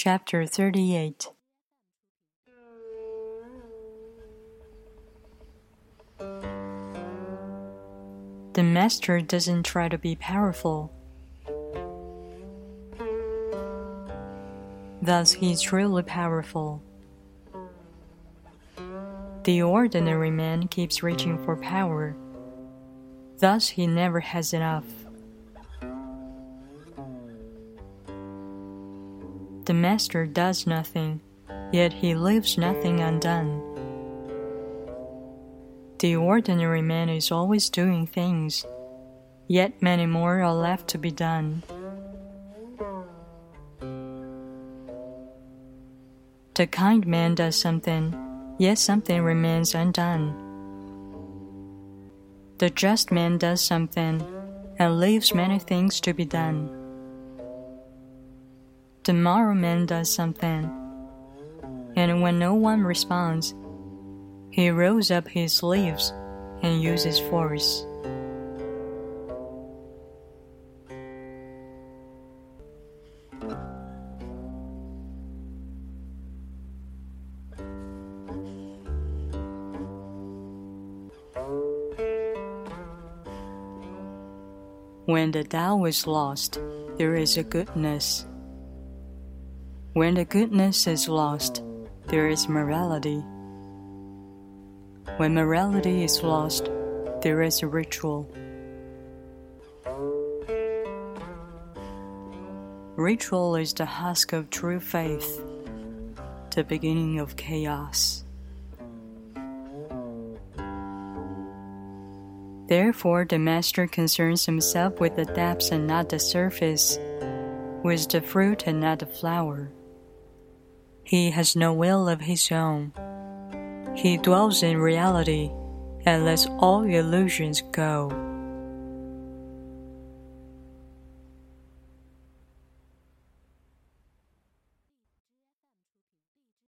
Chapter 38 The master doesn't try to be powerful. Thus, he is truly powerful. The ordinary man keeps reaching for power. Thus, he never has enough. The master does nothing, yet he leaves nothing undone. The ordinary man is always doing things, yet many more are left to be done. The kind man does something, yet something remains undone. The just man does something and leaves many things to be done. Moral man does something, and when no one responds, he rolls up his sleeves and uses force. When the Tao is lost, there is a goodness. When the goodness is lost, there is morality. When morality is lost, there is a ritual. Ritual is the husk of true faith, the beginning of chaos. Therefore, the master concerns himself with the depths and not the surface, with the fruit and not the flower. He has no will of his own. He dwells in reality and lets all illusions go.